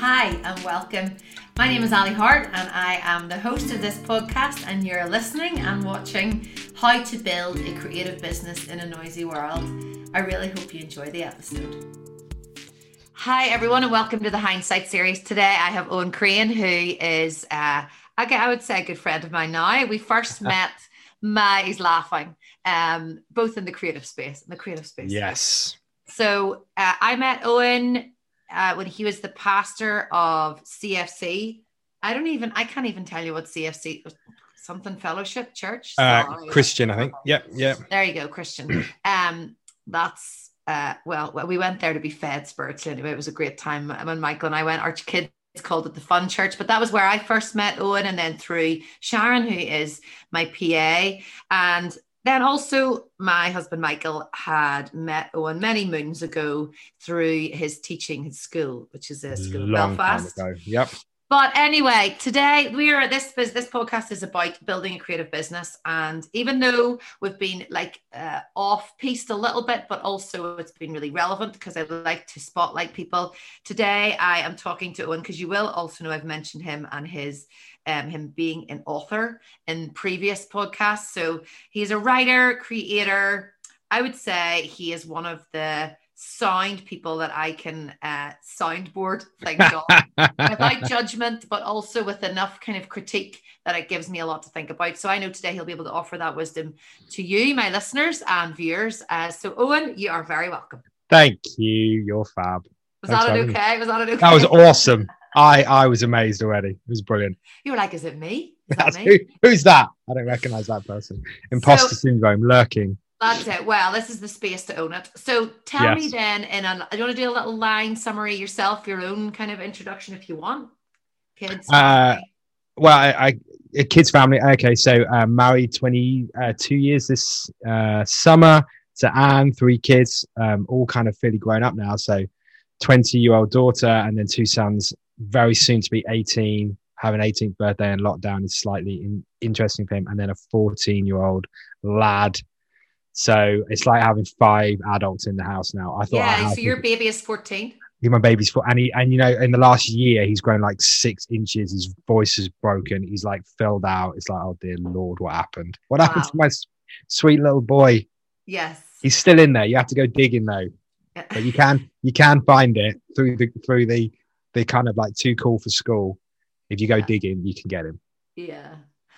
Hi, and welcome. My name is Ali Hart, and I am the host of this podcast. And you're listening and watching How to Build a Creative Business in a Noisy World. I really hope you enjoy the episode. Hi, everyone, and welcome to the Hindsight series. Today, I have Owen Crane, who is, uh, I would say, a good friend of mine now. We first met, my, he's laughing, um, both in the creative space, in the creative space. Yes. So uh, I met Owen uh, when he was the pastor of CFC. I don't even, I can't even tell you what CFC something fellowship church. Uh, Christian, I think. Yep, yep. There you go, Christian. Um, that's uh, well, we went there to be fed spiritually. Anyway, it was a great time. When Michael and I went, our kids called it the Fun Church, but that was where I first met Owen, and then through Sharon, who is my PA, and then also, my husband Michael had met Owen many moons ago through his teaching his school, which is a school Long in Belfast. Yep. But anyway, today we are this this podcast is about building a creative business, and even though we've been like uh, off piste a little bit, but also it's been really relevant because I like to spotlight people. Today I am talking to Owen because you will also know I've mentioned him and his um, him being an author in previous podcasts. So he's a writer, creator. I would say he is one of the sound people that I can uh, soundboard things on without judgment, but also with enough kind of critique that it gives me a lot to think about. So I know today he'll be able to offer that wisdom to you, my listeners and viewers. Uh, so Owen, you are very welcome. Thank you. You're fab. Was Thanks that an okay? Was that an okay? That was awesome. I I was amazed already. It was brilliant. You were like, "Is it me? Is that me? Who, who's that? I don't recognize that person. Imposter so, syndrome lurking. That's it. Well, this is the space to own it. So tell yes. me then, in a, do you want to do a little line summary yourself, your own kind of introduction if you want? Kids. Uh, well, I kids family. Okay, so uh, married twenty uh, two years this uh, summer to Anne, three kids, um, all kind of fairly grown up now. So 20 year old daughter and then two sons very soon to be 18, have an 18th birthday and lockdown is slightly in, interesting for him, and then a 14 year old lad. So it's like having five adults in the house now. I thought, yeah. so your baby is 14. My baby's four, and he, and you know, in the last year, he's grown like six inches. His voice is broken. He's like filled out. It's like, oh dear lord, what happened? What wow. happened to my sweet little boy? Yes, he's still in there. You have to go digging though, but you can you can find it through the through the they're kind of like too cool for school. If you go yeah. digging, you can get him. Yeah.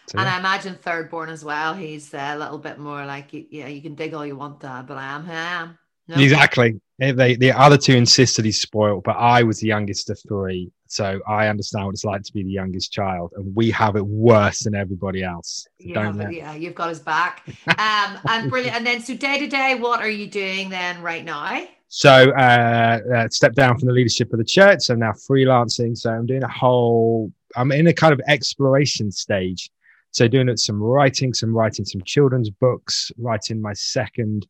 So, and yeah. I imagine third born as well. He's a little bit more like, yeah, you can dig all you want, Dad, but I am who I am. No. Exactly. They, the other two insisted he's spoiled, but I was the youngest of three. So I understand what it's like to be the youngest child. And we have it worse than everybody else. So yeah, yeah, you've got his back. um, and brilliant. And then, so day to day, what are you doing then right now? So uh, uh, stepped down from the leadership of the church. So I'm now freelancing. So I'm doing a whole. I'm in a kind of exploration stage. So doing some writing, some writing some children's books, writing my second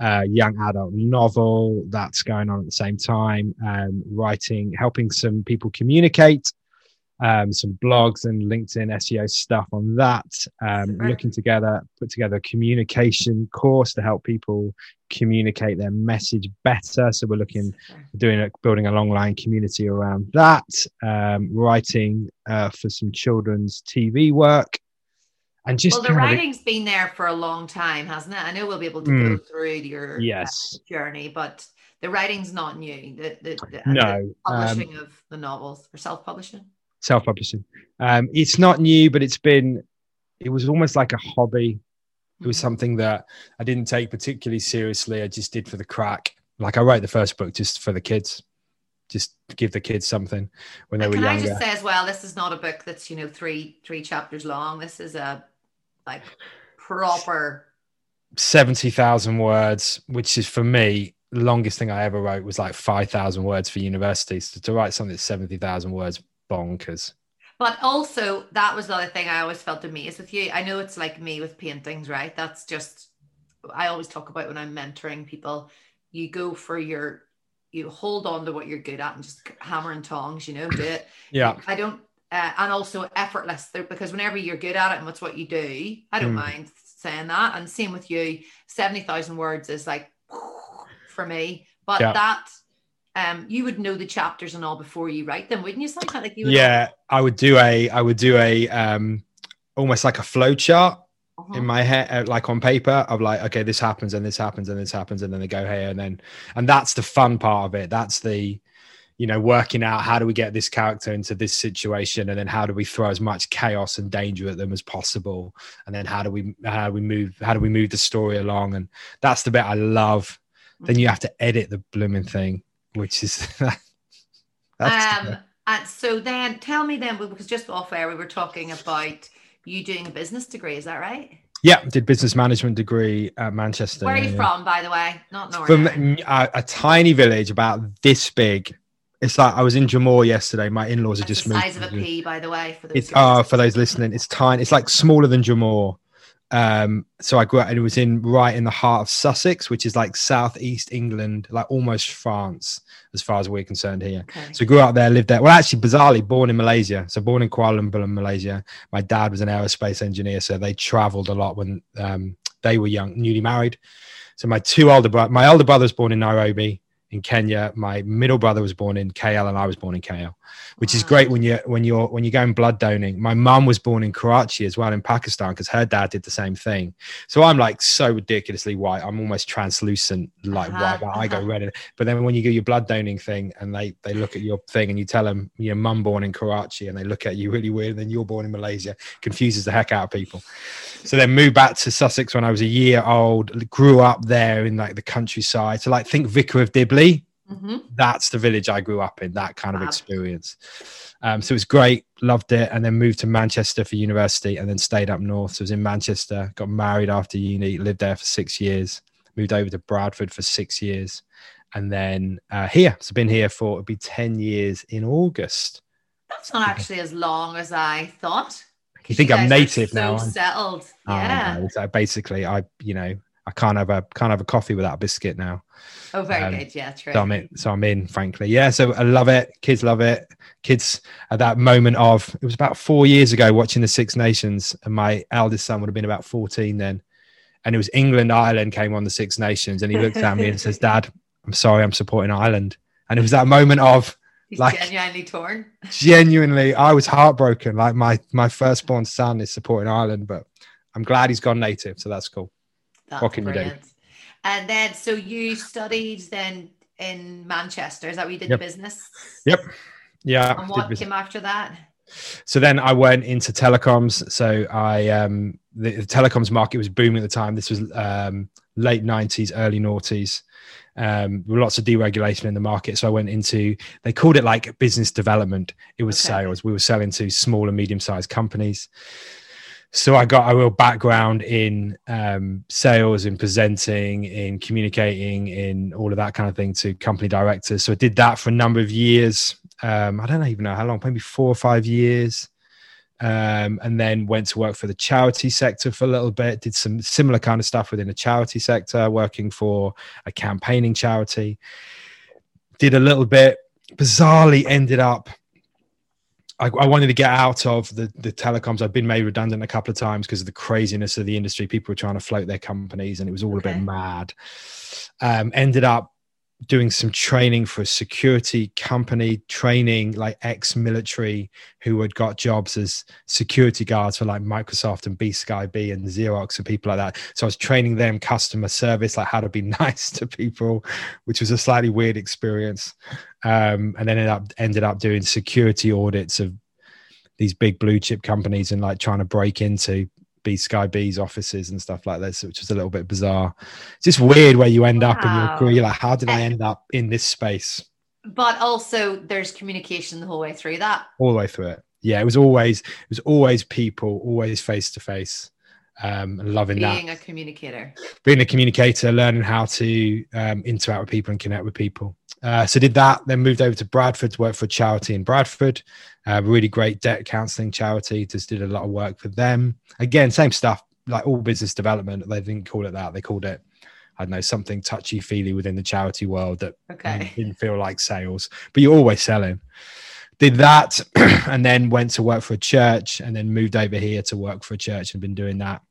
uh, young adult novel that's going on at the same time. Um, writing, helping some people communicate um, some blogs and LinkedIn SEO stuff on that. Um, looking together, put together a communication course to help people communicate their message better. So we're looking doing a, building a long line community around that. Um, writing uh, for some children's TV work. And just well, the writing's of, been there for a long time, hasn't it? I know we'll be able to mm, go through your yes uh, journey, but the writing's not new. The, the, the no the publishing um, of the novels or self-publishing self-publishing. Um, it's not new, but it's been. It was almost like a hobby. It was mm-hmm. something that I didn't take particularly seriously. I just did for the crack. Like I wrote the first book just for the kids, just give the kids something when they and were can younger. Can I just say as well, this is not a book that's you know three three chapters long. This is a like proper seventy thousand words, which is for me the longest thing I ever wrote was like five thousand words for university. So to write something that's seventy thousand words bonkers. But also, that was the other thing I always felt amazed with you. I know it's like me with paintings, right? That's just, I always talk about when I'm mentoring people. You go for your, you hold on to what you're good at and just hammer and tongs, you know, do it. yeah. I don't, uh, and also effortless because whenever you're good at it and that's what you do, I don't mm. mind saying that. And same with you, 70,000 words is like for me, but yeah. that um, you would know the chapters and all before you write them, wouldn't you? Something like you. Would yeah, I would do a, I would do a, um, almost like a flow chart uh-huh. in my head, uh, like on paper, of like, okay, this happens and this happens and this happens, and then they go here and then, and that's the fun part of it. That's the, you know, working out how do we get this character into this situation, and then how do we throw as much chaos and danger at them as possible, and then how do we, how do we move, how do we move the story along, and that's the bit I love. Then you have to edit the blooming thing, which is. that's Um, and so then tell me then, because just off air we were talking about you doing a business degree. Is that right? Yeah, did business management degree at Manchester. Where are you yeah. from, by the way? Not Northern. From a, a tiny village about this big. It's like I was in Jamor yesterday. My in-laws are just the moved. size of a pea, by the way. For those It's oh, for those listening, it's tiny. It's like smaller than Jamor. Um, so I grew up and it was in right in the heart of Sussex, which is like southeast England, like almost France, as far as we're concerned here. Okay. So grew up there, lived there. Well, actually, bizarrely, born in Malaysia. So born in Kuala Lumpur, Malaysia. My dad was an aerospace engineer, so they travelled a lot when um, they were young, newly married. So my two older brother, my older brother was born in Nairobi in Kenya. My middle brother was born in KL, and I was born in KL, which is great when you when you're when you're going blood donating. My mum was born in Karachi as well in Pakistan because her dad did the same thing. So I'm like so ridiculously white. I'm almost translucent, like Uh-huh, white. But I go uh-huh. red. But then when you do your blood donating thing, and they they look at your thing, and you tell them your mum born in Karachi, and they look at you really weird, and then you're born in Malaysia, confuses the heck out of people. So then moved back to Sussex when I was a year old. Grew up there in like the countryside. So like think Vicar of Dibley Mhm. that's the village I grew up in, that kind of Fab. experience. Um, so it was great, loved it, and then moved to Manchester for university and then stayed up north. So I was in Manchester, got married after uni, lived there for six years, moved over to Bradford for six years, and then uh, here. So been here for it'll be 10 years in August. That's not actually as long as I thought. You think guys I'm native so now? you? settled. Oh, Yeah. no. So basically, I, you know, I can't have a can't have a coffee without a biscuit now. Oh, very Um, good. Yeah, true. So I'm in. So I'm in. Frankly, yeah. So I love it. Kids love it. Kids at that moment of it was about four years ago watching the Six Nations, and my eldest son would have been about 14 then, and it was England Ireland came on the Six Nations, and he looked at me and says, "Dad, I'm sorry, I'm supporting Ireland." And it was that moment of He's like- genuinely torn. genuinely, I was heartbroken. Like my my firstborn son is supporting Ireland, but I'm glad he's gone native, so that's cool. That's What can you do? brilliant. And then, so you studied then in Manchester. Is that where you did Yep. business? Yep. Yeah. And what came after that? so then I went into telecoms. So I um the, the telecoms market was booming at the time. This was um late nineties, early noughties. Um, lots of deregulation in the market. So I went into they called it like business development. It was Okay. sales. We were selling to small and medium sized companies. So I got a real background in um, sales, in presenting, in communicating, in all of that kind of thing to company directors. So I did that for a number of years. Um, I don't even know how long, maybe four or five years. Um, and then went to work for the charity sector for a little bit. Did some similar kind of stuff within the charity sector, working for a campaigning charity. Did a little bit. Bizarrely, ended up I, I wanted to get out of the, the telecoms. I've been made redundant a couple of times because of the craziness of the industry. People were trying to float their companies and it was all a bit mad. Um, ended up doing some training for a security company, training like ex military who had got jobs as security guards for like Microsoft and B Sky B and Xerox and people like that. So I was training them customer service, like how to be nice to people, which was a slightly weird experience um, and then ended up ended up doing security audits of these big blue chip companies and like trying to break into B Sky B's offices and stuff like this, which is a little bit bizarre. It's just weird where you end up in your Wow. career. You're like, how did I end up in this space But also, there's communication the whole way through that. all the way through it? Yeah, it was always it was always people, always face to face. Um, loving that. Being a communicator. being a communicator, learning how to um, interact with people and connect with people. Uh, so did that, then moved over to Bradford to work for a charity in Bradford, a really great debt counselling charity. Just did a lot of work for them. Again, same stuff, like all business development. They didn't call it that. They called it, I don't know, something touchy feely within the charity world that Okay. didn't feel like sales, but you're always selling. Did that and then went to work for a church and then moved over here to work for a church and been doing that.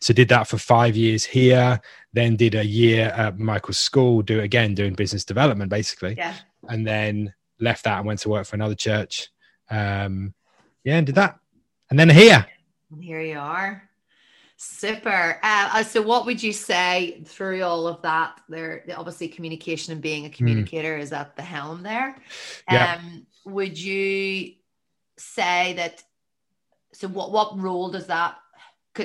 So did that for five years here then did a year at michael's school do again doing business development basically. Yeah. and then left that and went to work for another church. Um yeah and did that. And then here. And here you are. Super. Uh, uh, so, what would you say through all of that? There, obviously, communication and being a communicator is at the helm there. Yeah. Um, would you say that? So, what what role does that?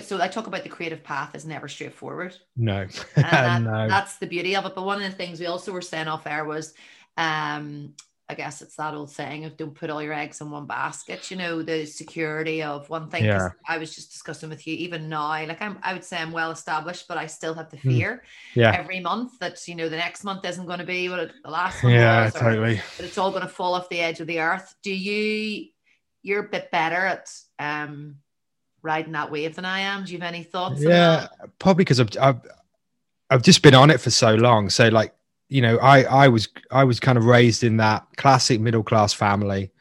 So, I talk about the creative path is never straightforward. no that- no That's the beauty of it. But one of the things we also were saying off air was, um, I guess it's that old saying of don't put all your eggs in one basket. You know, the security of one thing. Yeah. I was just discussing with you, even now, like I'm, I would say I'm well established, but I still have the Hmm. fear yeah every month that you know the next month isn't going to be what it, the last one yeah was, or totally that it's all going to fall off the edge of the earth. Do you? You're a bit better at um riding that wave than I am. Do you have any thoughts? yeah probably because I've, I've i've just been on it for so long so like you know i i was i was kind of raised in that classic middle class family.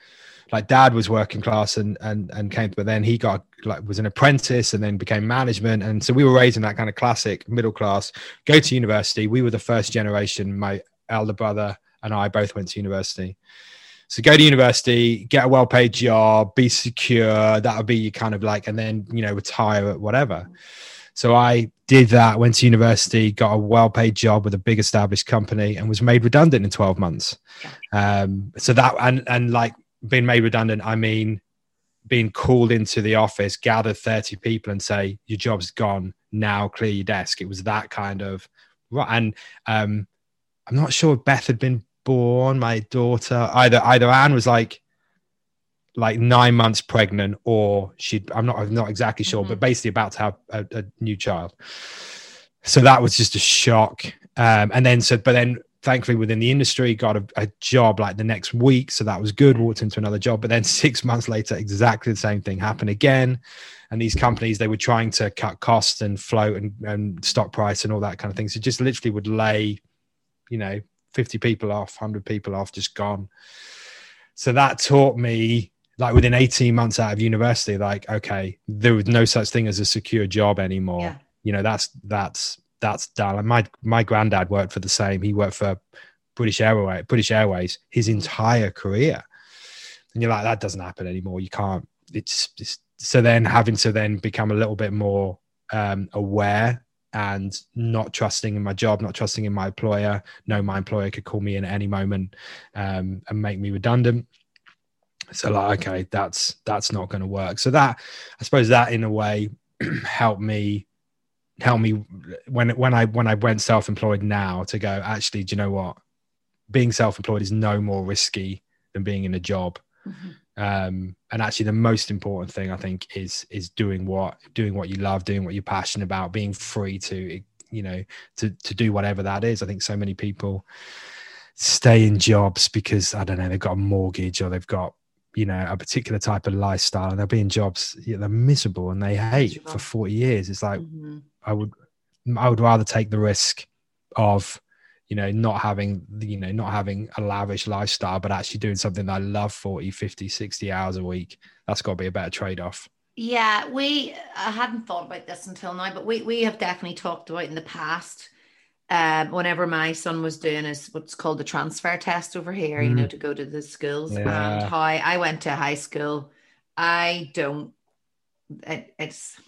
Like dad was working class and and and came but then he got like was an apprentice and then became management. And so we were raised in that kind of classic middle class. Go to university. We were the first generation. My elder brother and i both went to university. So go to university get a well-paid job be secure. That would be your kind of like and then you know retire at whatever so i did that went to university got a well-paid job with a big established company and was made redundant in 12 months. Um so that and and like being made redundant i mean being called into the office gather 30 people and say your job's gone. Now clear your desk. It was that kind of right and um i'm not sure if beth had been born my daughter either either anne was like like nine months pregnant or she'd i'm not i'm not exactly sure but Mhm. basically about to have a, a new child. So that was just a shock. Um and then so but then thankfully within the industry got a, a job like the next week. So that was good walked into another job but then six months later exactly the same thing happened again. And these companies they were trying to cut costs and float and, and stock price and all that kind of thing. So just literally would lay you know 50 people off 100 people off just gone. So that taught me like within 18 months out of university like okay there was no such thing as a secure job anymore. Yeah. you know that's that's that's done. And my my granddad worked for the same. He worked for british airways british airways his entire career. And you're like that doesn't happen anymore. You can't it's, it's so then having to then become a little bit more um, aware and not trusting in my job not trusting in my employer no my employer could call me in at any moment um, and make me redundant so like okay that's that's not going to work. So that i suppose that in a way helped me help me when when i when i went self-employed now to go actually do you know what? Being self-employed is no more risky than being in a job. Mhm. um and actually the most important thing i think is is doing what doing what you love doing what you're passionate about being free to you know to to do whatever that is. I think so many people stay in jobs because i don't know they've got a mortgage or they've got you know a particular type of lifestyle and they'll be in jobs yeah, they're miserable and they hate for 40 years it's like Mhm. I would I would rather take the risk of you know not having you know not having a lavish lifestyle but actually doing something that I love 40 50 60 hours a week that's got to be a better trade-off Yeah, we I hadn't thought about this until now, but we we have definitely talked about in the past. Um, whenever my son was doing his what's called the transfer test over here, you know, to go to the schools and Yeah. how I went to high school. I don't. It, it's.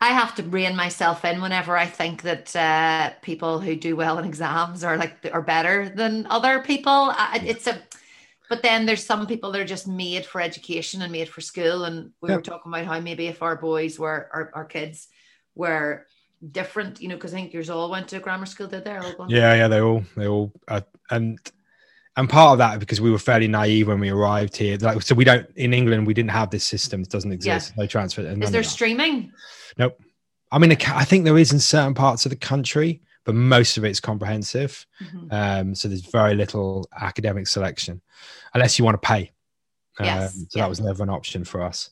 I have to rein myself in whenever I think that uh, people who do well in exams are like are better than other people. I, it's a, but then there's some people that are just made for education and made for school. And we Yeah. were talking about how maybe if our boys were our, our kids were different, you know, because I think yours all went to grammar school, did they? All yeah yeah they all they all uh, and and part of that because we were fairly naive when we arrived here like so we don't in england we didn't have this system it doesn't exist no transfer Is there streaming? streaming? i mean i think there is in certain parts of the country but most of it's comprehensive Mhm. Um, so there's very little academic selection unless you want to pay. Yes, Um, so yeah. that was never an option for us.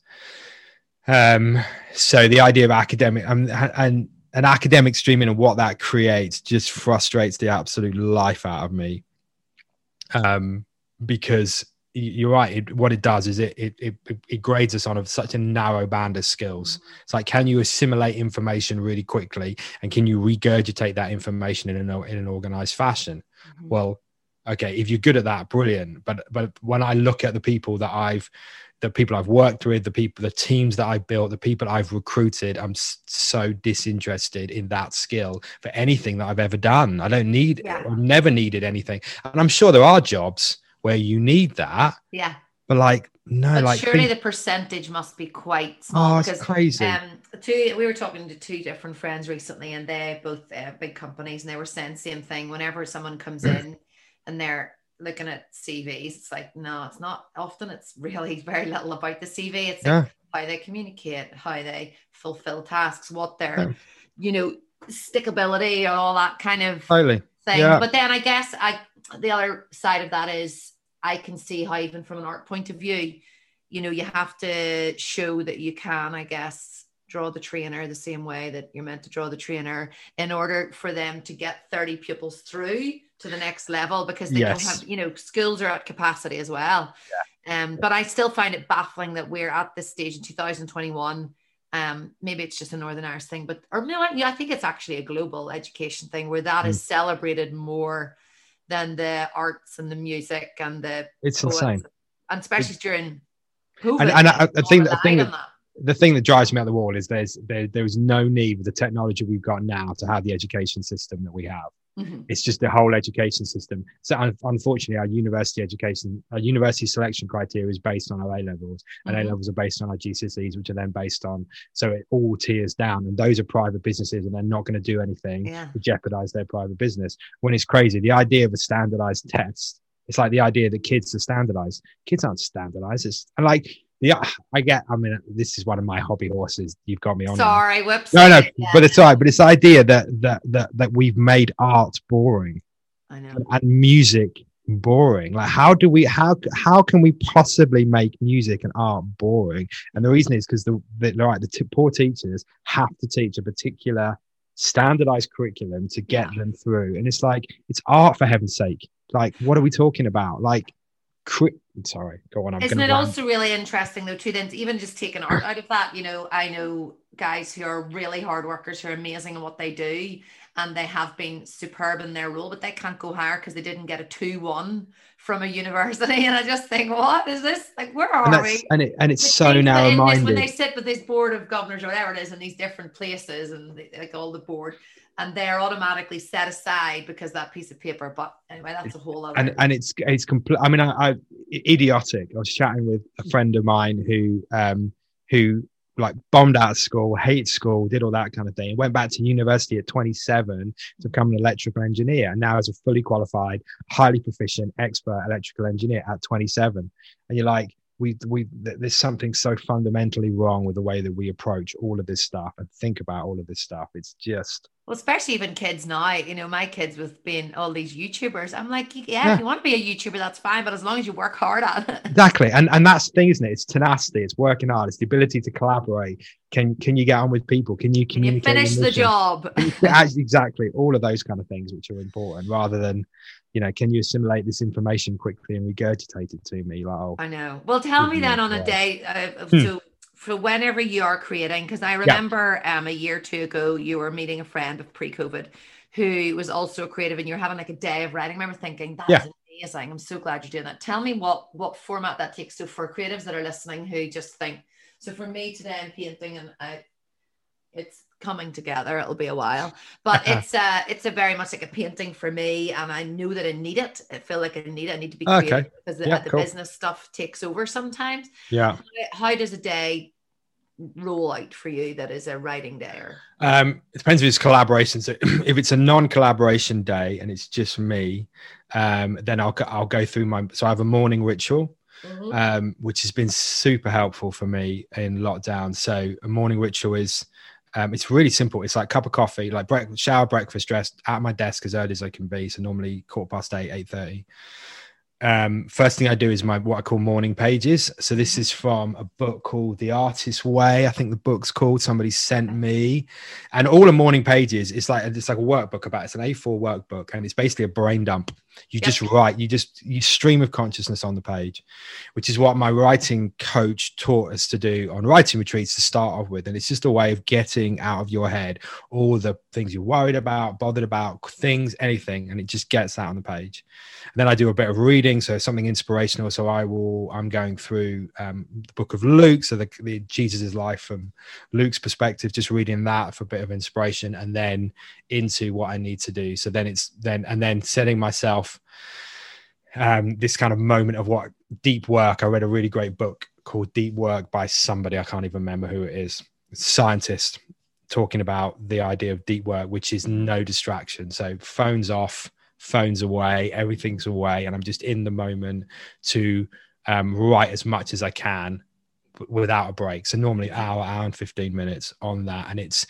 Um, so the idea of academic um, and an academic streaming and what that creates just frustrates the absolute life out of me. Um, because you're right. It, what it does is it, it it it grades us on of such a narrow band of skills. It's like, can you assimilate information really quickly, and can you regurgitate that information in an in an organized fashion? Mm-hmm. Well, okay, if you're good at that, brilliant. But but when I look at the people that I've the people I've worked with, the people, the teams that I built, the people I've recruited, I'm so disinterested in that skill for anything that I've ever done. I don't need, yeah. I've never needed anything. And I'm sure there are jobs where you need that. Yeah. But like, no, but like surely the percentage must be quite small. Oh, it's crazy. Um, two, we were talking to two different friends recently, and they both uh, big companies, and they were saying same thing. Whenever someone comes in and they're looking at CVs, it's like no, it's not. Often, it's really very little about the CV. It's yeah. like how they communicate, how they fulfill tasks, what their, yeah. you know, stickability, and all that kind of totally. thing. Yeah. But then I guess I the other side of that is I can see how even from an art point of view, you know, you have to show that you can, I guess, draw the trainer the same way that you're meant to draw the trainer in order for them to get 30 pupils through to the next level because they yes. don't have, you know, schools are at capacity as well. Yeah. Um, but I still find it baffling that we're at this stage in 2021. Um, maybe it's just a Northern Irish thing, but or no, I think it's actually a global education thing where that mm. is celebrated more than the arts and the music and the it's insane and especially during COVID, and, and I, I think the thing that, that, the thing that drives me out the wall is there's there, there's no need with the technology we've got now to have the education system that we have Mm-hmm. It's just the whole education system. So unfortunately, our university education, our university selection criteria is based on our A levels, and mm-hmm. A levels are based on our GCSEs, which are then based on. So it all tiers down, and those are private businesses, and they're not going to do anything yeah. to jeopardize their private business. When it's crazy, the idea of a standardized test. It's like the idea that kids are standardized. Kids aren't standardized. It's and like yeah, I get. I mean, this is one of my hobby horses. You've got me on. Sorry, whoops. No, no, yeah. but it's all right. But it's the idea that that that that we've made art boring. I know. And, and music boring. Like, how do we? How how can we possibly make music and art boring? And the reason is because the, the right the t- poor teachers have to teach a particular standardized curriculum to get yeah. them through. And it's like it's art for heaven's sake. Like, what are we talking about? Like Cri- sorry, go on. I'm Isn't it also really interesting though, too? Then even just taking art out of that, you know, I know guys who are really hard workers who are amazing in what they do, and they have been superb in their role, but they can't go higher because they didn't get a two-one from a university. And I just think, what is this? Like, where are and we? And it and it's so narrow-minded. When they sit with this board of governors or whatever it is in these different places, and they, like all the board, and they're automatically set aside because that piece of paper. But anyway, that's a whole other. And and it's it's complete. I mean, I, I idiotic. I was chatting with a friend of mine who um who like bombed out of school, hated school, did all that kind of thing. Went back to university at 27 to mm-hmm. become an electrical engineer, and now as a fully qualified, highly proficient expert electrical engineer at 27. And you're like, we we there's something so fundamentally wrong with the way that we approach all of this stuff and think about all of this stuff it's just well especially even kids now you know my kids with being all these youtubers i'm like yeah, yeah. if you want to be a youtuber that's fine but as long as you work hard at it exactly and and that's the thing isn't it it's tenacity it's working hard it's the ability to collaborate can can you get on with people can you communicate can you finish the job exactly all of those kind of things which are important rather than you know, can you assimilate this information quickly and regurgitate it to me? Like, oh, I know. Well, tell me then on a day, uh, hmm. For whenever you are creating, because I remember yeah. um, a year or two ago, you were meeting a friend of pre-COVID who was also creative, and you're having like a day of writing. I remember thinking that's yeah. amazing. I'm so glad you're doing that. Tell me what what format that takes. So for creatives that are listening who just think, so for me today, I'm painting, and I, it's coming together. It'll be a while, but it's uh it's a very much like a painting for me, and I know that I need it. I feel like I need it. I need to be creative okay. because the, the cool. business stuff takes over sometimes. Yeah. How, how, does a day roll out for you that is a writing day? Or? Um, it depends if it's collaboration. So if it's a non-collaboration day and it's just me, um, then I'll I'll go through my. So I have a morning ritual. Mm-hmm. Um, which has been super helpful for me in lockdown. So a morning ritual is um, it's really simple. It's like cup of coffee, like shower, breakfast, dressed at my desk as early as I can be. So normally quarter past eight, eight thirty. Um, first thing I do is my what I call morning pages. So this is from a book called The Artist's Way. I think the book's called. Somebody sent me, and all the morning pages. It's like it's like a workbook about. It's an A4 workbook, and it's basically a brain dump. You just write. You just you stream of consciousness on the page, which is what my writing coach taught us to do on writing retreats to start off with. And it's just a way of getting out of your head all the things you're worried about, bothered about, things, anything, and it just gets that on the page. And then I do a bit of reading, so something inspirational. So I will, I'm going through um, the book of Luke, so the, the Jesus' life from Luke's perspective, just reading that for a bit of inspiration, and then into what I need to do. So then it's then and then setting myself um, this kind of moment of what deep work. I read a really great book called Deep Work by somebody I can't even remember who it is. scientist talking about the idea of deep work, which is no distraction. So phones off, phones away, everything's away, and I'm just in the moment to um, write as much as I can without a break. So normally hour, hour and 15 minutes on that. And it's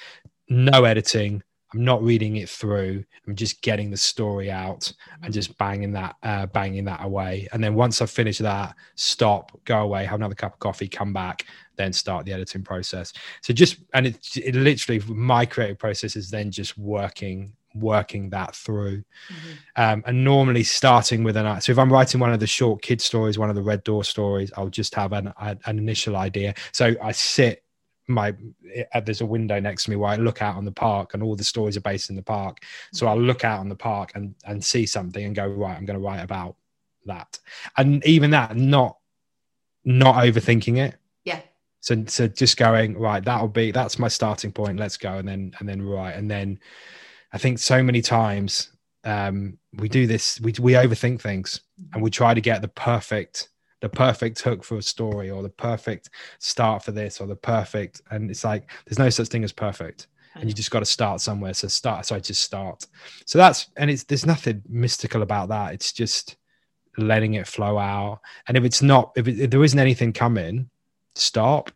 no editing. I'm not reading it through. I'm just getting the story out and just banging that, uh, banging that away. And then once I finish that, stop, go away, have another cup of coffee, come back, then start the editing process. So just, and it, it literally, my creative process is then just working working that through. Mm-hmm. um, and normally starting with an so if i'm writing one of the short kid stories one of the red door stories i'll just have an, an initial idea. So i sit my there's a window next to me where i look out on the park and all the stories are based in the park. So i'll look out on the park and and see something and go right i'm going to write about that. And even that not not overthinking it so so just going right that'll be that's my starting point let's go and then and then right and then I think so many times um, we do this, we, we overthink things and we try to get the perfect, the perfect hook for a story or the perfect start for this or the perfect. And it's like, there's no such thing as perfect. And you just got to start somewhere. So start. So I just start. So that's, and it's, there's nothing mystical about that. It's just letting it flow out. And if it's not, if, it, if there isn't anything coming, stop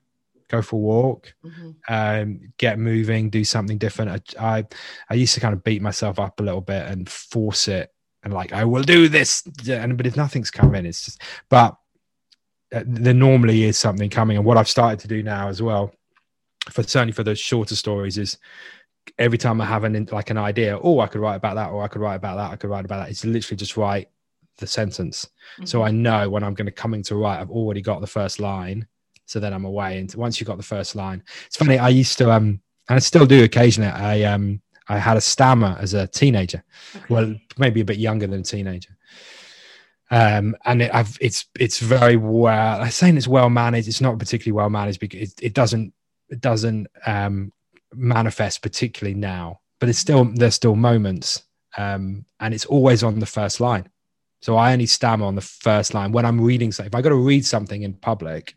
go for a walk, mm-hmm. um, get moving, do something different. I, I, I used to kind of beat myself up a little bit and force it, and like I will do this, and but if nothing's coming, it's just. But uh, there normally is something coming, and what I've started to do now as well, for certainly for the shorter stories, is every time I have an like an idea, oh, I could write about that, or I could write about that, I could write about that. It's literally just write the sentence, mm-hmm. so I know when I'm going to coming to write, I've already got the first line so then I'm away. And once you've got the first line, it's funny. I used to, um, and I still do occasionally. I, um, I had a stammer as a teenager. Okay. Well, maybe a bit younger than a teenager. Um, and it, I've, it's, it's very well, I'm saying it's well managed. It's not particularly well managed because it, it doesn't, it doesn't, um, manifest particularly now, but it's still, there's still moments. Um, and it's always on the first line. So I only stammer on the first line when I'm reading something. If I got to read something in public,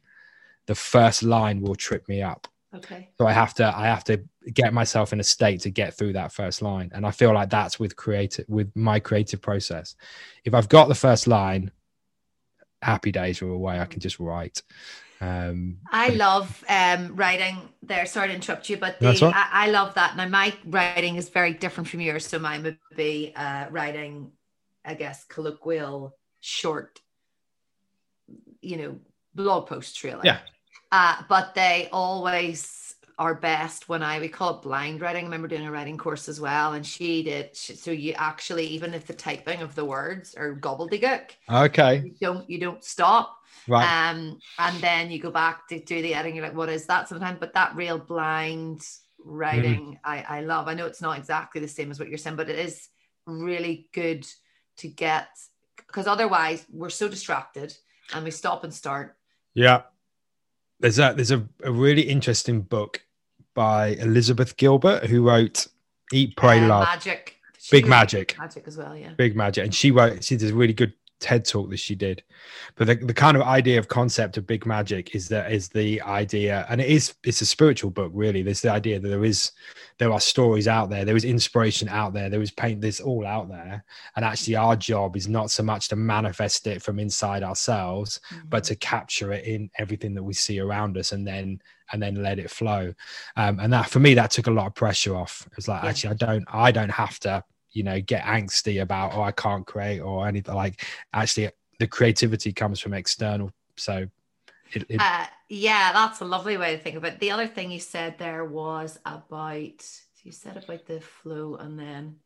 the first line will trip me up. Okay. So I have to I have to get myself in a state to get through that first line. And I feel like that's with creative with my creative process. If I've got the first line, happy days are away. I can just write. Um, I love um, writing there. Sorry to interrupt you, but the, I, I, love that. Now, my writing is very different from yours. So mine would be uh, writing, I guess, colloquial, short, you know, blog posts, really. Yeah. Uh, but they always are best when I we call it blind writing. I remember doing a writing course as well, and she did. She, so you actually, even if the typing of the words are gobbledygook, okay, you don't you don't stop. Right. Um, and then you go back to do the editing. You're like, what is that? Sometimes, but that real blind writing, mm. I I love. I know it's not exactly the same as what you're saying, but it is really good to get because otherwise we're so distracted and we stop and start. Yeah there's a there's a, a really interesting book by Elizabeth Gilbert who wrote Eat, Pray, uh, Love. Magic. She Big Magic. Magic as well, yeah. Big Magic. And she wrote, she does a really good TED talk that she did. But the, the kind of idea of concept of big magic is that is the idea, and it is it's a spiritual book, really. There's the idea that there is there are stories out there, there is inspiration out there, there is paint, there's all out there. And actually our job is not so much to manifest it from inside ourselves, mm-hmm. but to capture it in everything that we see around us and then and then let it flow. Um, and that for me, that took a lot of pressure off. It's like yeah. actually I don't I don't have to you know get angsty about oh i can't create or anything like actually the creativity comes from external. So it, it Uh, yeah, that's a lovely way to think of it. The other thing you said there was about you said about the flow, and then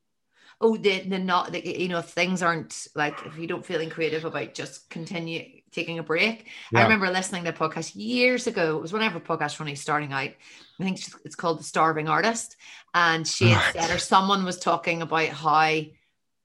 oh, the the not the, you know things aren't like if you don't feeling creative about just continue taking a break. I remember listening to a podcast years ago. It was whenever podcast when I starting out. I think it's- called The Starving Artist, and she had Right. said or someone was talking about how I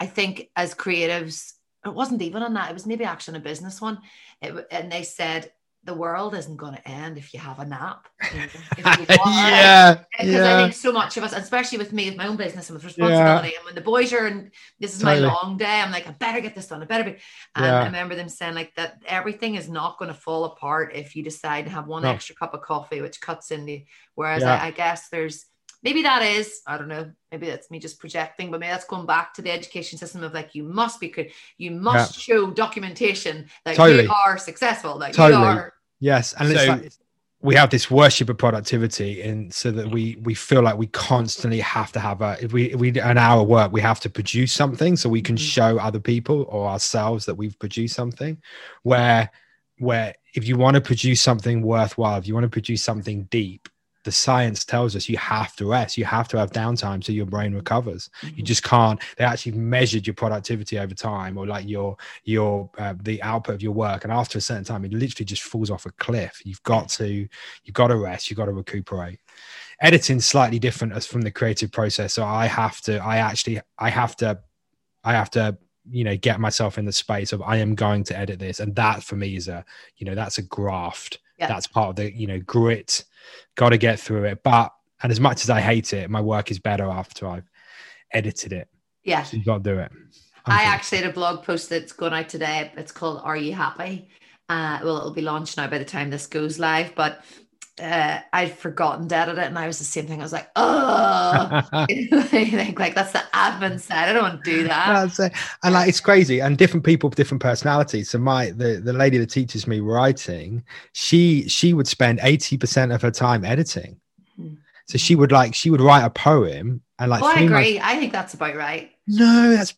think as creatives, it wasn't even on that. It was maybe actually a business one, it, and they said the world isn't going to end if you have a nap. you know, if you yeah, uh, because I think so much of us, especially with me, with my own business and with responsibility, and when the boys are and this is Totally. my long day, I'm like, I better get this done. I better be. And Yeah. I remember them saying like that everything is not going to fall apart if you decide to have one No. extra cup of coffee, which cuts into. Whereas Yeah. I, I guess there's maybe that is I don't know. Maybe that's me just projecting, but maybe that's going back to the education system of like you must be good, you must show documentation that Totally. you are successful, that Totally. you are. yes. And it's So- like we have this worship of productivity, and so that we we feel like we constantly have to have a if we if we an hour work, we have to produce something so we can Mhm. show other people or ourselves that we've produced something. Where where if you want to produce something worthwhile, if you want to produce something deep, the science tells us you have to rest, you have to have downtime so your brain recovers. You just can't. They actually measured your productivity over time, or like your your uh, the output of your work, and after a certain time, it literally just falls off a cliff. You've got to you've got to rest. You've got to recuperate. Editing slightly different as from the creative process. So I have to. I actually. I have to. I have to. You know, get myself in the space of I am going to edit this, and that for me is a. You know, that's a graft. Yeah. That's part of the. You know, grit. Got to get through it, but and as much as I hate it, my work is better after I've edited it. Yeah. So you got to do it. I actually had a blog post that's going out today. It's called Are You Happy? Uh, well, it'll be launched now by the time this goes live, but uh, I'd forgotten to edit it. And I was the same thing. I was like, oh, think like that's the admin side. I don't want to do that. It. And like it's crazy, and different people, with different personalities. So my the the lady that teaches me writing, she she would spend eighty percent of her time editing. Hmm. So she would like she would write a poem and like Oh, I three months- agree. I think that's about right. no, that's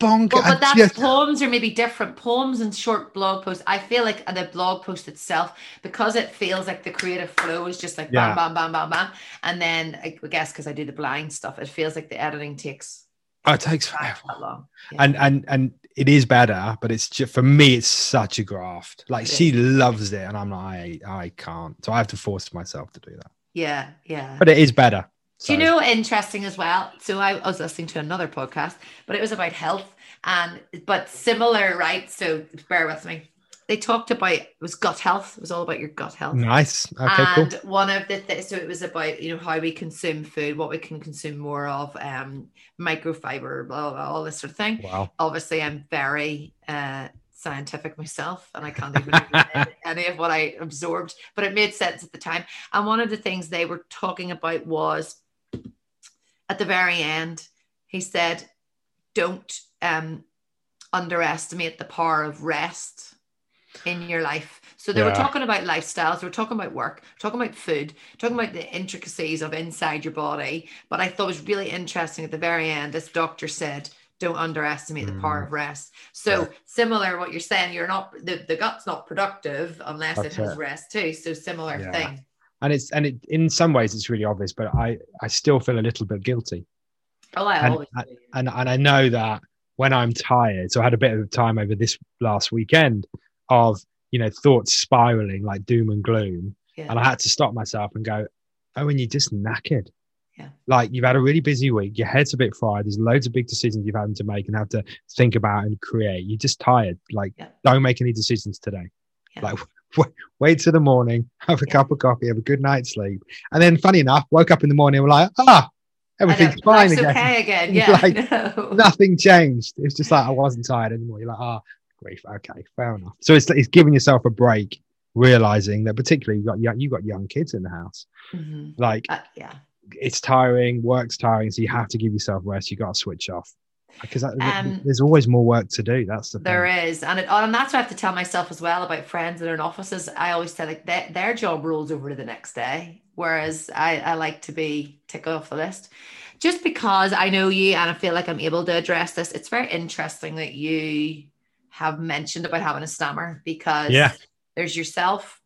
bonkers. Well, but that's just- poems are maybe different. Poems and short blog posts. I feel like the blog post itself, because it feels like the creative flow is just like Yeah. bam, bam, bam, bam, bam. And then I guess because I do the blind stuff, it feels like the editing takes oh, it takes that forever. long. Yeah. And and and it is better, but it's just for me, it's such a graft. Like It she is. loves it, and I'm like, I I can't. So I have to force myself to do that. yeah, yeah. But it is better. Do you know interesting as well? So I, I was listening to another podcast, but it was about health and but similar, right? So bear with me. They talked about it was gut health. It was all about your gut health. Nice. Okay, cool. and one of the th- so it was about you know how we consume food, what we can consume more of, um, microfiber, blah, blah, blah all this sort of thing. Wow. Obviously, I'm very uh, scientific myself, and I can't even any of what I absorbed, but it made sense at the time. And one of the things they were talking about was at the very end, he said, "Don't um, underestimate the power of rest in your life." So they were talking about lifestyles, they were talking about work, talking about food, talking about the intricacies of inside your body. But I thought it was really interesting at the very end. This doctor said, "Don't underestimate the power Mm. of rest." So Yeah. similar, what you're saying, you're not the, the gut's not productive unless That's it has it. rest too. So similar Yeah. thing. And it's and it in some ways it's really obvious but i i still feel a little bit guilty Oh, I And- always do. and and i know that when i'm tired so i had a bit of time over this last weekend of you know thoughts spiraling like doom and gloom Yeah. and i had to stop myself and go oh and you're just knackered Yeah. like you've had a really busy week your head's a bit fried there's loads of big decisions you've had to make and have to think about and create you're just tired like Yeah. don't make any decisions today Yeah. like wait till the morning have a cup of coffee have a good night's sleep. And then funny enough woke up in the morning and we're like ah everything's fine again. okay again. Yeah, Like, know. nothing changed. It's just like i wasn't tired anymore. You're like ah grief. Okay fair enough. So it's, it's giving yourself a break realizing that particularly you've got young, you've got young kids in the house. Mhm. like Uh, yeah. it's tiring work's tiring so you have to give yourself rest. You got to switch off because that, Um, there's always more work to do that's the There thing. is, and it, and that's what I have to tell myself as well about friends that are in offices. I always tell like their, their job rolls over to the next day, whereas I, I like to be tick off the list. Just because I know you and I feel like I'm able to address this, it's very interesting that you have mentioned about having a stammer because Yeah. there's yourself,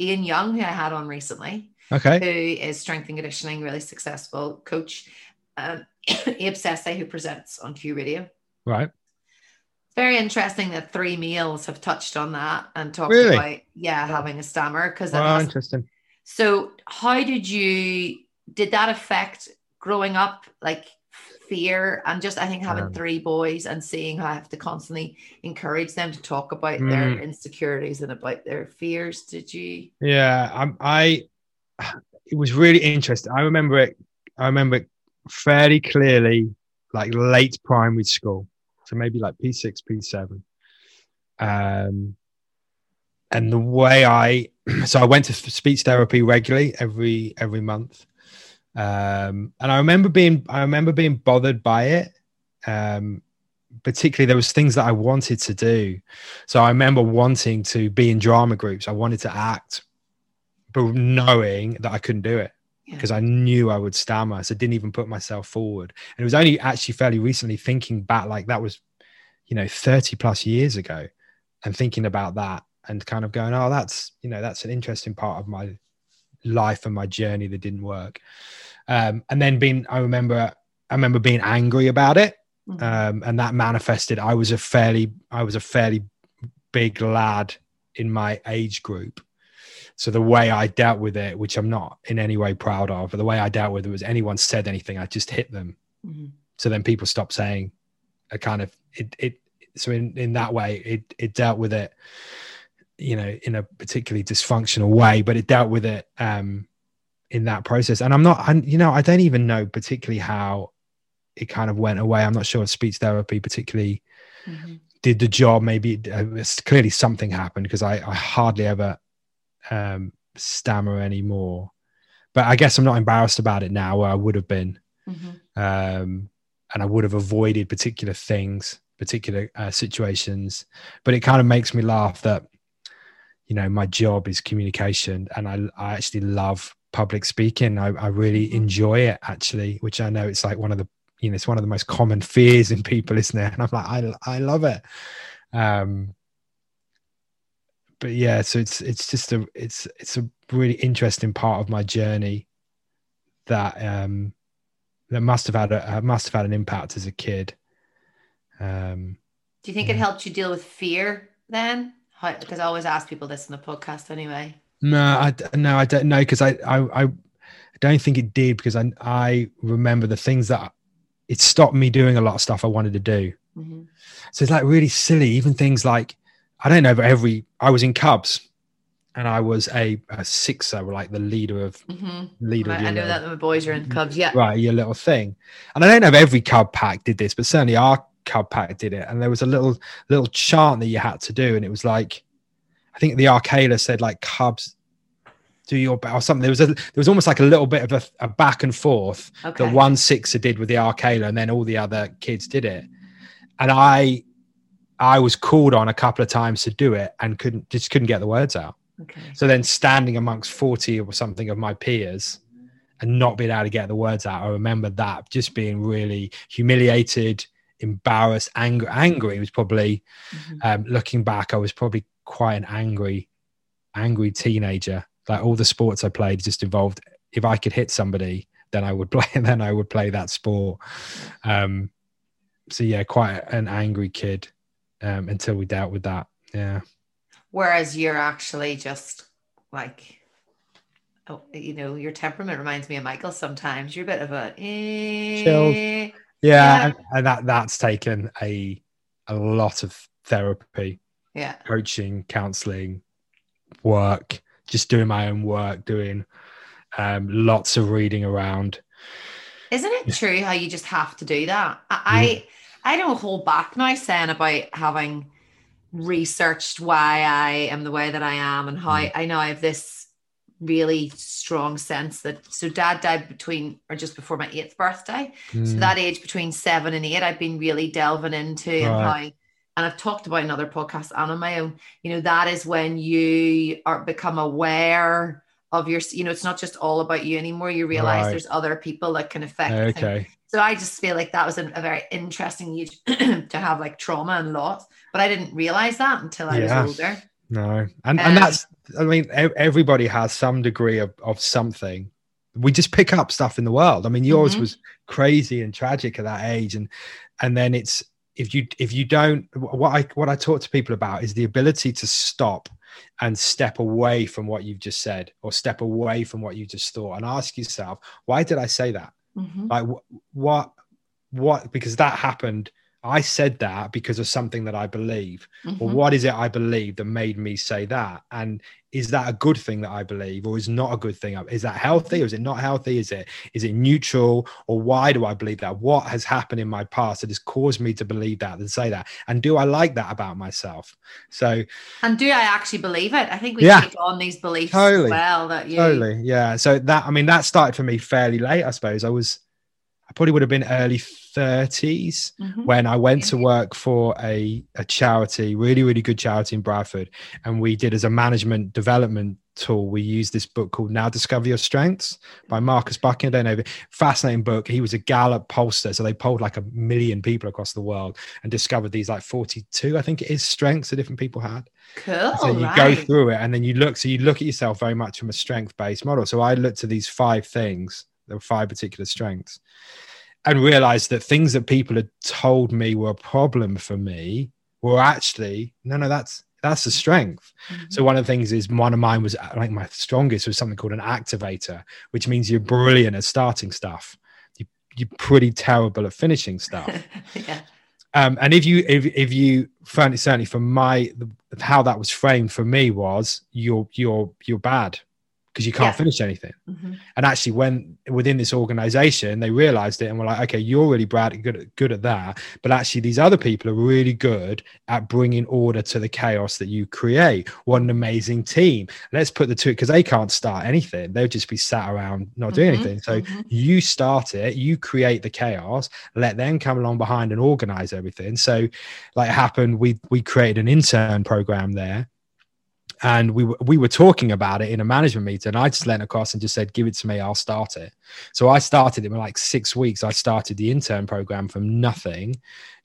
Ian Young, who I had on recently, Okay. who is strength and conditioning, really successful coach, um, Abe Sese, who presents on Q Radio. Right. Very interesting that three meals have touched on that and talked Really? about yeah having a stammer because Well, interesting. so how did you did that affect growing up like fear and just I think having Um, three boys and seeing how I have to constantly encourage them to talk about their Mm. insecurities and about their fears did you Yeah, I'm, I. It was really interesting. I remember it. I remember it fairly clearly, like late primary school, so maybe like P six, P seven. Um, and the way I, so I went to speech therapy regularly every every month, um, and I remember being I remember being bothered by it. Um, particularly, there was things that I wanted to do. So I remember wanting to be in drama groups. I wanted to act, but knowing that I couldn't do it Yeah. because I knew I would stammer. So I didn't even put myself forward. And it was only actually fairly recently thinking back, like that was, you know, 30 plus years ago, and thinking about that and kind of going, oh, that's, you know, that's an interesting part of my life and my journey that didn't work. Um, and then being, I remember, I remember being angry about it Mhm. um, and that manifested. I was a fairly, I was a fairly big lad in my age group. So the way I dealt with it, which I'm not in any way proud of, but the way I dealt with it was anyone said anything, I just hit them. Mhm. So then people stopped saying, a kind of it. It so in in that way, it it dealt with it, you know, in a particularly dysfunctional way, but it dealt with it um, in that process. And I'm not, I, you know, I don't even know particularly how it kind of went away. I'm not sure if speech therapy particularly Mhm. did the job. Maybe it, uh, it's clearly something happened because I, I hardly ever um, stammer anymore. But I guess I'm not embarrassed about it now, where I would have been, Mhm. um, and I would have avoided particular things, particular uh, situations. But it kind of makes me laugh that you know my job is communication, and I I actually love public speaking. I, I really Mhm. enjoy it actually, which I know it's like one of the you know it's one of the most common fears in people, isn't it? And I'm like I I love it. Um, but yeah, so it's it's just a it's it's a really interesting part of my journey that um that must have had a uh, must have had an impact as a kid. Um, do you think it helped you deal with fear then How, because I always ask people this in the podcast anyway no, I no, I don't know because I, I I don't think it did because I I remember the things that it stopped me doing a lot of stuff I wanted to do. Mhm. So it's like really silly, even things like I don't know, but every I was in Cubs and I was a, a sixer, like the leader of Mhm. leader. I, of I know little- that the boys are in Cubs yeah. Right your little thing. And i don't know if every cub pack did this but certainly our cub pack did it. And there was a little little chant that you had to do and it was like i think the Akela said like cubs do your best or something. There was a there was almost like a little bit of a, a back and forth okay. that one sixer did with the Akela and then all the other kids did it. And i i was called on a couple of times to do it and couldn't just couldn't get the words out okay so then standing amongst 40 or something of my peers and not being able to get the words out, I remember that just being really humiliated, embarrassed, angry. Angry was probably, Mhm. um, looking back, I was probably quite an angry, angry teenager. Like all the sports I played just involved, if I could hit somebody, then I would play, then I would play that sport. Um, so yeah, quite an angry kid um, until we dealt with that. Yeah. Whereas you're actually just like, oh, you know, your temperament reminds me of Michael sometimes. You're a bit of a eh, Chilled. Yeah, Yeah. And, and that that's taken a a lot of therapy, yeah. coaching, counseling, work, just doing my own work, doing um, lots of reading around. Isn't it true how you just have to do that? I I, I don't hold back now saying about having researched why I am the way that I am and how Mm. I know I have this really strong sense that so dad died between or just before my eighth birthday. So Mm, that age between seven and eight, I've been really delving into and Right. how and I've talked about another podcast and on my own, you know, that is when you are become aware of your, you know, it's not just all about you anymore. You realize Right. there's other people that can affect okay. So I just feel like that was a, a very interesting age to have like trauma and loss, but I didn't realize that until I Yeah. was older. No, and Um, and that's I mean everybody has some degree of of something. We just pick up stuff in the world. I mean, yours Mhm. was crazy and tragic at that age, and and then it's if you if you don't what I what I talk to people about is the ability to stop and step away from what you've just said or step away from what you just thought and ask yourself why did I say that Mhm. like wh- what what because that happened i said that because of something that i believe or Mhm. what is it i believe that made me say that and is that a good thing that i believe or is not a good thing is that healthy or is it not healthy is it is it neutral or why do i believe that what has happened in my past that has caused me to believe that and say that and do i like that about myself so And do I actually believe it? I think we Yeah. take on these beliefs Totally. well that you Totally. Yeah. So that I mean that started for me fairly late, I suppose. I was probably would have been early 30s Mhm. when I went to work for a, a charity, really, really good charity in Bradford. And we did as a management development tool, we used this book called Now Discover Your Strengths by Marcus Buckingham. I don't know, fascinating book. He was a Gallup pollster. So they polled like a million people across the world and discovered these like 42, I think it is, strengths that different people had. Cool. So you right. go through it and then you look, so you look at yourself very much from a strength based model. So I looked at these five things, there were five particular strengths, and realized that things that people had told me were a problem for me were actually, no, no, that's that's a strength. Mhm. So one of the things is one of mine was like my strongest was something called an activator, which means you're brilliant at starting stuff. You, you're pretty terrible at finishing stuff yeah. um, and if you if, if you certainly certainly for my how that was framed for me was you're you're you're bad because you can't Yeah. finish anything. Mhm. and actually when within this organization they realized it and were like okay you're really bad good at, good at that but actually these other people are really good at bringing order to the chaos that you create. What an amazing team. Let's put the two because they can't start anything. They'll just be sat around not doing Mhm, anything. So mhm. you start it you create the chaos let them come along behind and organize everything. So like it happened we we created an intern program there and we were we were talking about it in a management meeting And i just leant across and just said give it to me i'll start it. So i started it in like six weeks. I started the intern program from nothing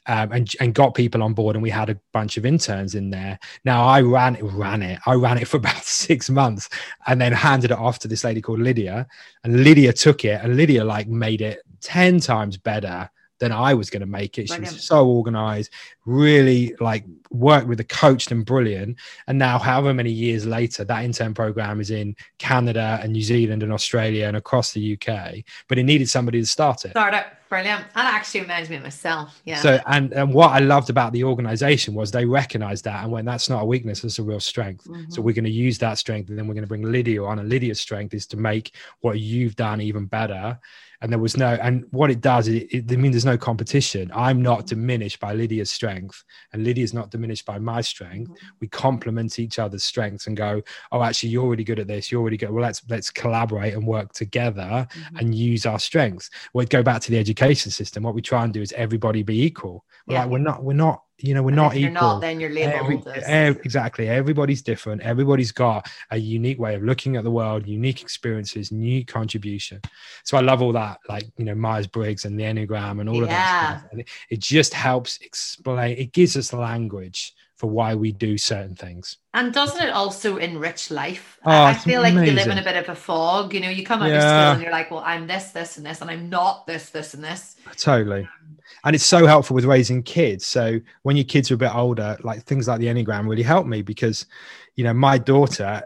um, and, and got people on board and we had a bunch of interns in there. Now i ran it ran it. I ran it for about six months and then handed it off to this lady called lydia and lydia took it and lydia like made it 10 times better than i was going to make it she Brilliant. was so organized really like worked with a coach and brilliant and now however many years later that intern program is in canada and new zealand and australia and across the uk but it needed somebody to start it Start it. Brilliant. That actually reminds me of myself. Yeah. so and and what i loved about the organization was they recognized that and when that's not a weakness it's a real strength so Mhm. we're going to use that strength and then we're going to bring lydia on and lydia's strength is to make what you've done even better and there was no and what it does it, it, it means there's no competition. I'm not diminished by lydia's strength and lydia's not diminished by my strength. Mhm. we complement each other's strengths and go oh actually you're really good at this. You're really good. Well let's let's collaborate and work together Mhm. and use our strengths. We'd go back to the education system. What we try and do is everybody be equal. We're Yeah. like we're not we're not you know we're And not if you're equal. not, then you're labeled Every- as ev- exactly. Everybody's different. Everybody's got a unique way of looking at the world unique experiences unique contribution. So i love all that like you know myers-briggs and the enneagram and all of that Yeah. stuff. And it, it just helps explain it gives us language for why we do certain things And doesn't it also enrich life? Oh, I, feel like you live in a bit of a fog. You know, you come out of school and you're like, well, I'm this, this, and this, and I'm not this, this, and this. totally um, and it's so helpful with raising kids so when your kids are a bit older like things like the enneagram really help me because you know my daughter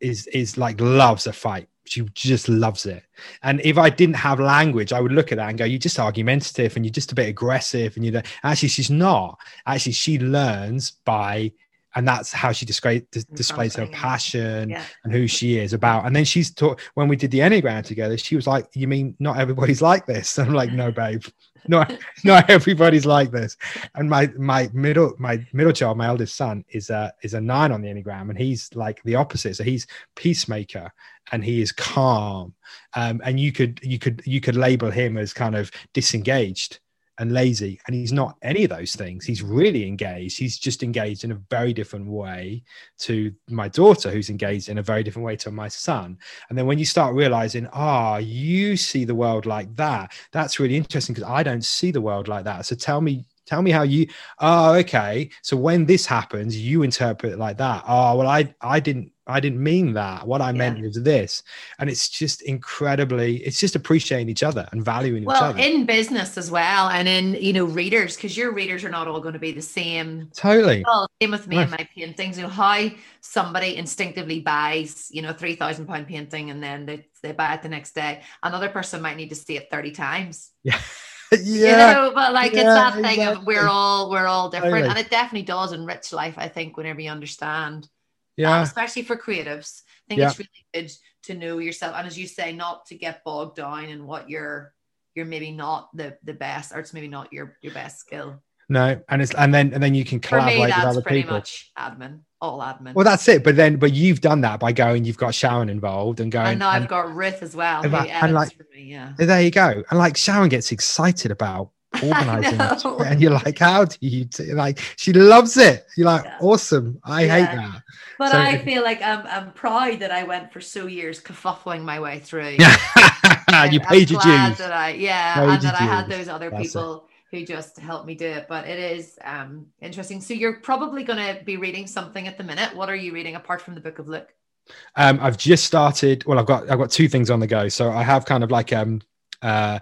is is like loves a fight she just loves it and if i didn't have language i would look at that and go you're just argumentative and you're just a bit aggressive and you know actually she's not actually she learns by and that's how she displays mm, displays her passion Yeah. and who she is about. And then she's taught when we did the Enneagram together, she was like, You mean not everybody's like this? And I'm like, No, babe, not not everybody's like this. And my my middle my middle child, my eldest son, is a is a nine on the Enneagram, and he's like the opposite. So he's peacemaker and he is calm. Um, and you could you could you could label him as kind of disengaged. And lazy and he's not any of those things. He's really engaged. He's just engaged in a very different way to my daughter who's engaged in a very different way to my son. And then when you start realizing ah oh, you see the world like that that's really interesting because i don't see the world like that. So tell me tell me how you oh okay. So when this happens you interpret it like that. Oh well i i didn't i didn't mean that. What i meant was this. And it's just incredibly it's just appreciating each other and valuing well, each other. in business as well and in you know readers because your readers are not all going to be the same. Totally. Well, same with me and my paintings you know how somebody instinctively buys you know 3000 pound painting and then they, they buy it the next day another person might need to see it 30 times. Yeah yeah. You know, but like yeah, it's that thing exactly. of we're all we're all different, totally. and it definitely does enrich life. I think whenever you understand, yeah, um, especially for creatives, I think yeah. it's really good to know yourself, and as you say, not to get bogged down in what you're you're maybe not the the best, or it's maybe not your your best skill. No, and it's and then and then you can collaborate me, with other pretty people. Much admin, all admin. Well, that's it. But then, but you've done that by going. You've got Sharon involved and going. And now I've got Ruth as well. And, and like, me, yeah. There you go. And like Sharon gets excited about organizing and you're like how do you t-? like she loves it you're like yeah. awesome i yeah. hate that but so, i feel like I'm, I'm proud that i went for so years kerfuffling my way through Yeah, you paid your dues that I, yeah paid and that i had those other That's people it. Who just helped me do it but it is um interesting so you're probably going to be reading something at the minute what are you reading apart from the book of luke um i've just started well i've got i've got two things on the go so i have kind of like um uh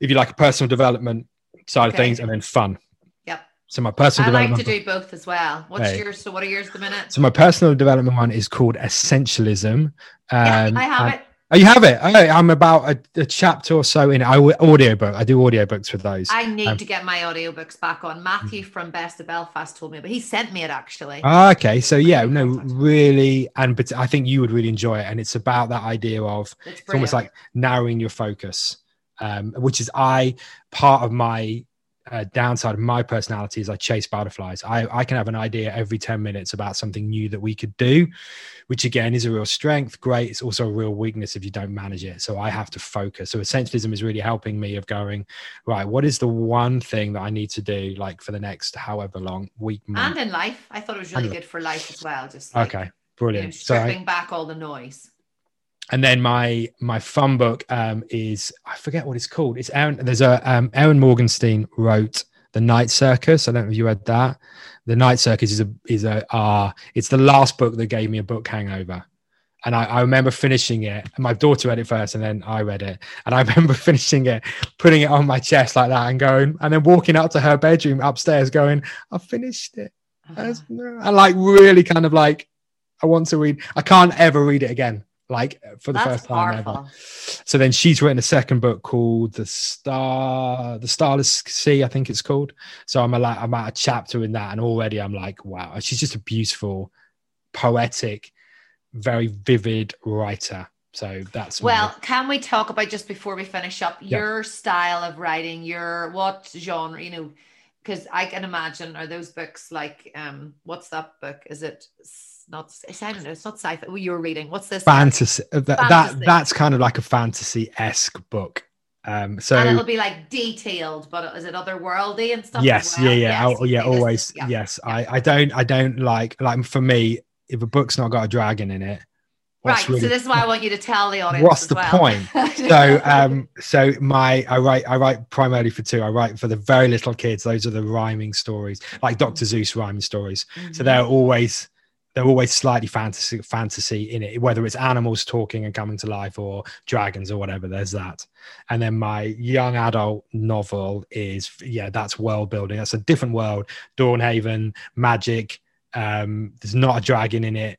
if you like a personal development side okay. of things and then fun. Yep. So my personal I like to do both as well. What's hey. yours? So what are yours the minute? So my personal development one is called Essentialism. Um, yeah, I have it. Oh, you have it. Oh, I'm about a, a, chapter or so in I audiobook. I do audiobooks for those. I need um, to get my audiobooks back on. Matthew mm. from Best of Belfast told me, but he sent me it actually. Ah, okay, so yeah, no, really, and but I think you would really enjoy it. And it's about that idea of it's, it's almost like narrowing your focus um, which is I part of my uh, downside of my personality is I chase butterflies. I, I can have an idea every 10 minutes about something new that we could do, which again is a real strength. Great. It's also a real weakness if you don't manage it. So I have to focus. So essentialism is really helping me of going, right, what is the one thing that I need to do like for the next however long week, month? And in life. I thought it was really good for life as well. Just like, okay, brilliant. You know, stripping so I, back all the noise and then my my fun book um, is I forget what it's called. It's Erin. There's a um, Erin Morgenstern wrote the Night Circus. I don't know if you read that. The Night Circus is a is a uh, it's the last book that gave me a book hangover. And I, I remember finishing it. And my daughter read it first, and then I read it. And I remember finishing it, putting it on my chest like that, and going, and then walking up to her bedroom upstairs, going, "I finished it." Uh-huh. And like really kind of like, I want to read. I can't ever read it again like for the That's first time powerful. ever. So then she's written a second book called The Star, The Starless Sea, I think it's called. So I'm a, like I'm at a chapter in that, and already I'm like, wow, she's just a beautiful, poetic, very vivid writer. So that's well. Can we talk about just before we finish up your style of writing? Your what genre? You know, because I can imagine are those books like um, what's that book? Is it not I don't know, it's not sci-fi. Well, you're reading. What's this? Fantasy. Uh, that, fantasy. that that's kind of like a fantasy-esque book. Um, so and it'll be like detailed, but is it otherworldly and stuff? Yes, well? yeah, yeah, yes, oh, yeah, always. yeah, yes, yeah. I, I don't, I don't like, like for me, if a book's not got a dragon in it, right. Really, so this is why I want you to tell the audience. What's the well. point? so, um, so my, I write, I write primarily for two. I write for the very little kids. Those are the rhyming stories, like Dr. Seuss rhyming stories. Mm-hmm. So they're always they're always slightly fantasy fantasy in it, whether it's animals talking and coming to life or dragons or whatever. There's that. And then my young adult novel is yeah, that's world building. That's a different world. Dawnhaven, magic. Um, there's not a dragon in it.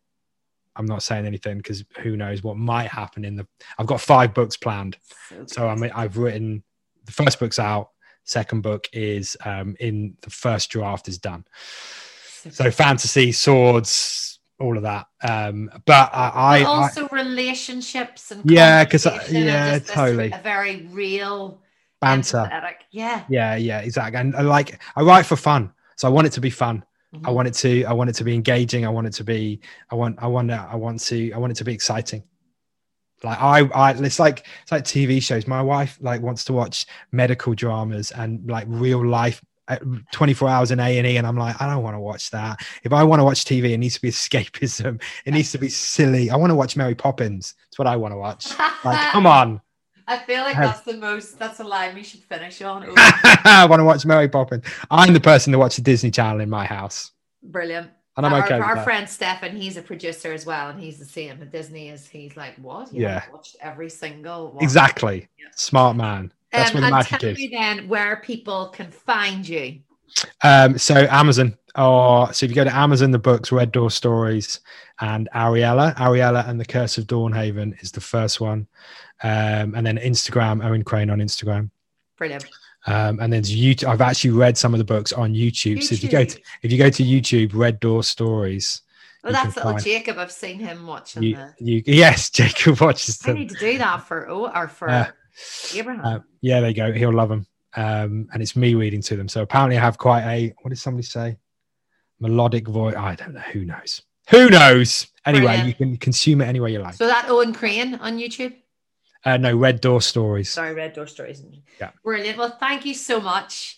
I'm not saying anything because who knows what might happen in the. I've got five books planned, so, so I mean I've written the first book's out. Second book is um, in the first draft is done. So fantasy, swords, all of that. Um, but I, but also I, relationships and yeah, because yeah, totally a very real banter. Yeah, yeah, yeah, exactly. And I like I write for fun, so I want it to be fun. Mm-hmm. I want it to I want it to be engaging. I want it to be I want I want I want to I want it to be exciting. Like I, I, it's like it's like TV shows. My wife like wants to watch medical dramas and like real life 24 hours in A&E and I'm like I don't want to watch that. If I want to watch TV it needs to be escapism. It needs to be silly. I want to watch Mary Poppins. That's what I want to watch. Like come on. I feel like that's the most that's a line we should finish on. I want to watch Mary Poppins. I'm the person to watch the Disney Channel in my house. Brilliant. And I'm our, okay. Our friend Stefan, he's a producer as well, and he's the same. At Disney is he's like, what? You Yeah. watched every single one. Exactly. Yeah. Smart man. That's Um, where the and magic tell is. me then where people can find you. Um, so Amazon, or so if you go to Amazon, the books Red Door Stories and Ariella, Ariella and the Curse of Dawnhaven is the first one, um, and then Instagram, Owen Crane on Instagram, Brilliant. um, and then YouTube. I've actually read some of the books on YouTube. So if you go to YouTube. if you go to YouTube, Red Door Stories, Well, that's little Jacob. I've seen him watching you, the. you yes, Jacob watches I need to do that for oh, or for Uh, Abraham. Uh, yeah, there you go. He'll love them. Um, and it's me reading to them. So apparently, I have quite a what did somebody say? Melodic voice. I don't know. Who knows? Who knows? Anyway, Brilliant. you can consume it any way you like. so that Owen Crane on YouTube. Uh, no, Red Door Stories. Sorry, Red Door Stories. Yeah. Brilliant. Well, thank you so much.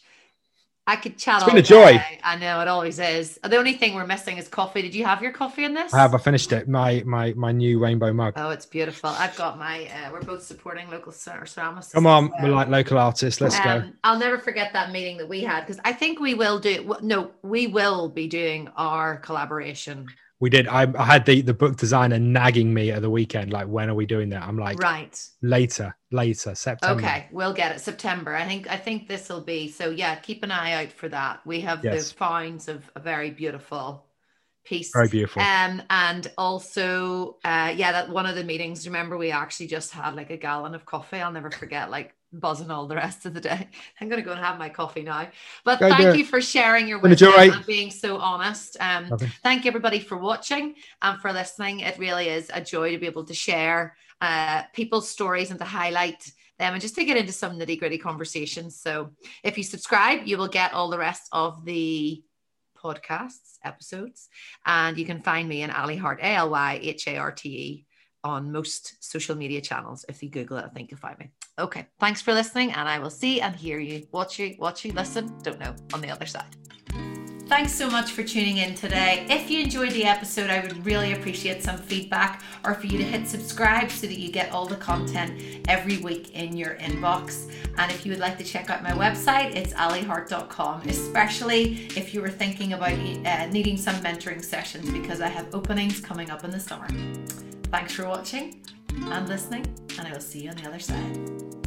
I could chat. It's been a joy. day. I know it always is. The only thing we're missing is coffee. Did you have your coffee in this? I have. I finished it. My my my new rainbow mug. Oh, it's beautiful. I've got my. Uh, we're both supporting local cer- Come on, we're like local artists. Let's go. Um, I'll never forget that meeting that we had because I think we will do. No, we will be doing our collaboration. We did. I, I had the the book designer nagging me at the weekend. Like, when are we doing that? I'm like, right. later, later, September. Okay, we'll get it September. I think. I think this will be. So yeah, keep an eye out for that. We have Yes. the finds of a very beautiful piece. Very beautiful. Um, and also, uh, yeah, that one of the meetings. Remember, we actually just had like a gallon of coffee. I'll never forget, like buzzing all the rest of the day. I'm gonna go and have my coffee now. But Go thank you for sharing your wisdom and being so honest. Um, Lovely. thank you everybody for watching and for listening. It really is a joy to be able to share uh, people's stories and to highlight them and just to get into some nitty gritty conversations. So if you subscribe, you will get all the rest of the podcasts, episodes, and you can find me in Aly Harte, A L Y H A R T E, on most social media channels. If you Google it, I think you'll find me. Okay, thanks for listening, and I will see and hear you, watch you, watch you, listen, don't know, on the other side. Thanks so much for tuning in today. If you enjoyed the episode, I would really appreciate some feedback or for you to hit subscribe so that you get all the content every week in your inbox. And if you would like to check out my website, it's alyharte.com, especially if you were thinking about uh, needing some mentoring sessions because I have openings coming up in the summer. Thanks for watching and listening, and I will see you on the other side.